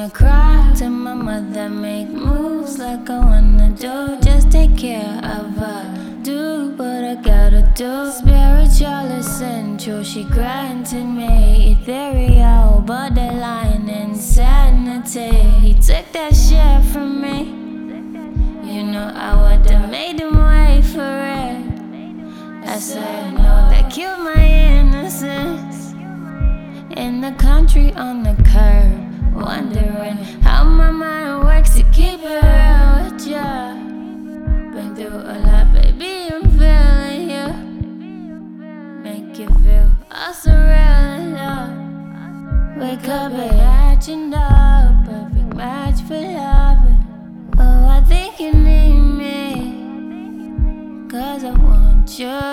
wanna cry to my mother, make moves like I wanna do. Just take care of her. Do what I gotta do. Spiritual essential, she granted me ethereal, borderline insanity. He took that shit from me. You know I would've made him wait for it. I said no, that killed my innocence. In the country on the curb, wondering how my mind works to keep it real with ya. Been through a lot, baby, I'm feeling you. Make you feel all surreal in love. Wake up and you up, perfect match for loving. Oh, I think you need me, cause I want you.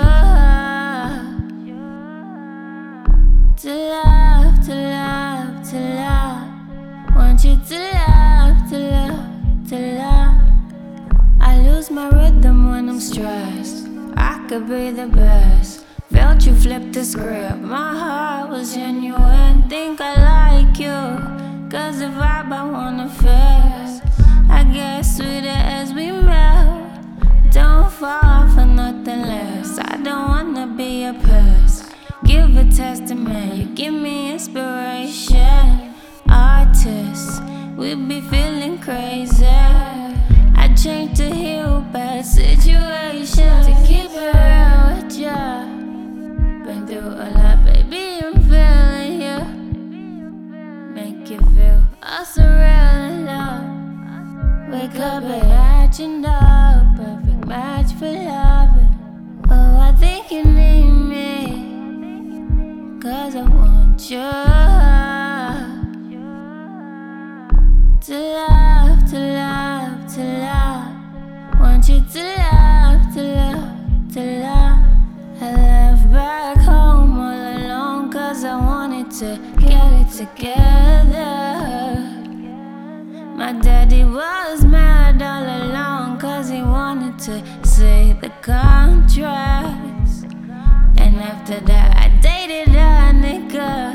Could be the best. Felt you flip the script. My heart was genuine. Think I like you. Cause the vibe I wanna feel. I get sweeter as we melt. Don't fall for nothing less. I don't wanna be a pest. Give a testament, you give me inspiration. Artists, we be feeling crazy. Love. Wake up and perfect match for loving. Oh, I think you need me. Cause I want you to love, to love, to love. Want you to love, to love, to love. I left back home all alone cause I wanted to get it together. My daddy was mad all along cause he wanted to see the contracts. And after that, I dated a nigga.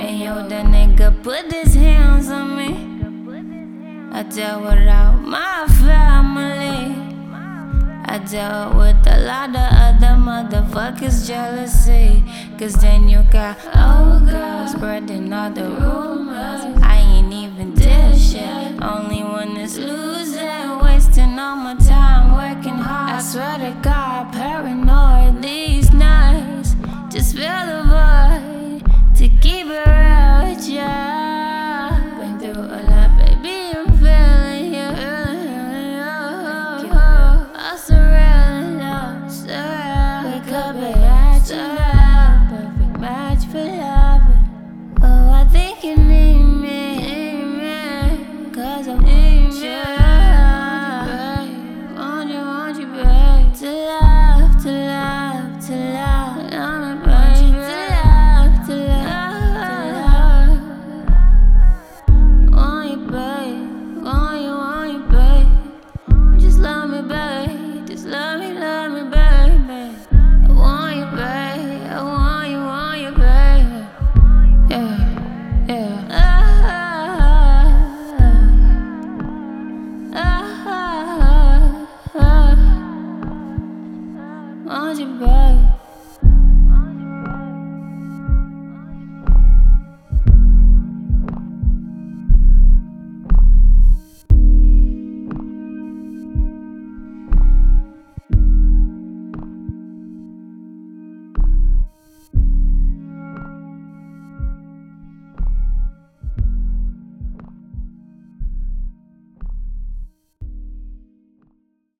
And yo, the nigga put his hands on me. I dealt without my family. I dealt with a lot of other motherfuckers' jealousy. Cause then you got old girls spreading all the rumors. I Just feel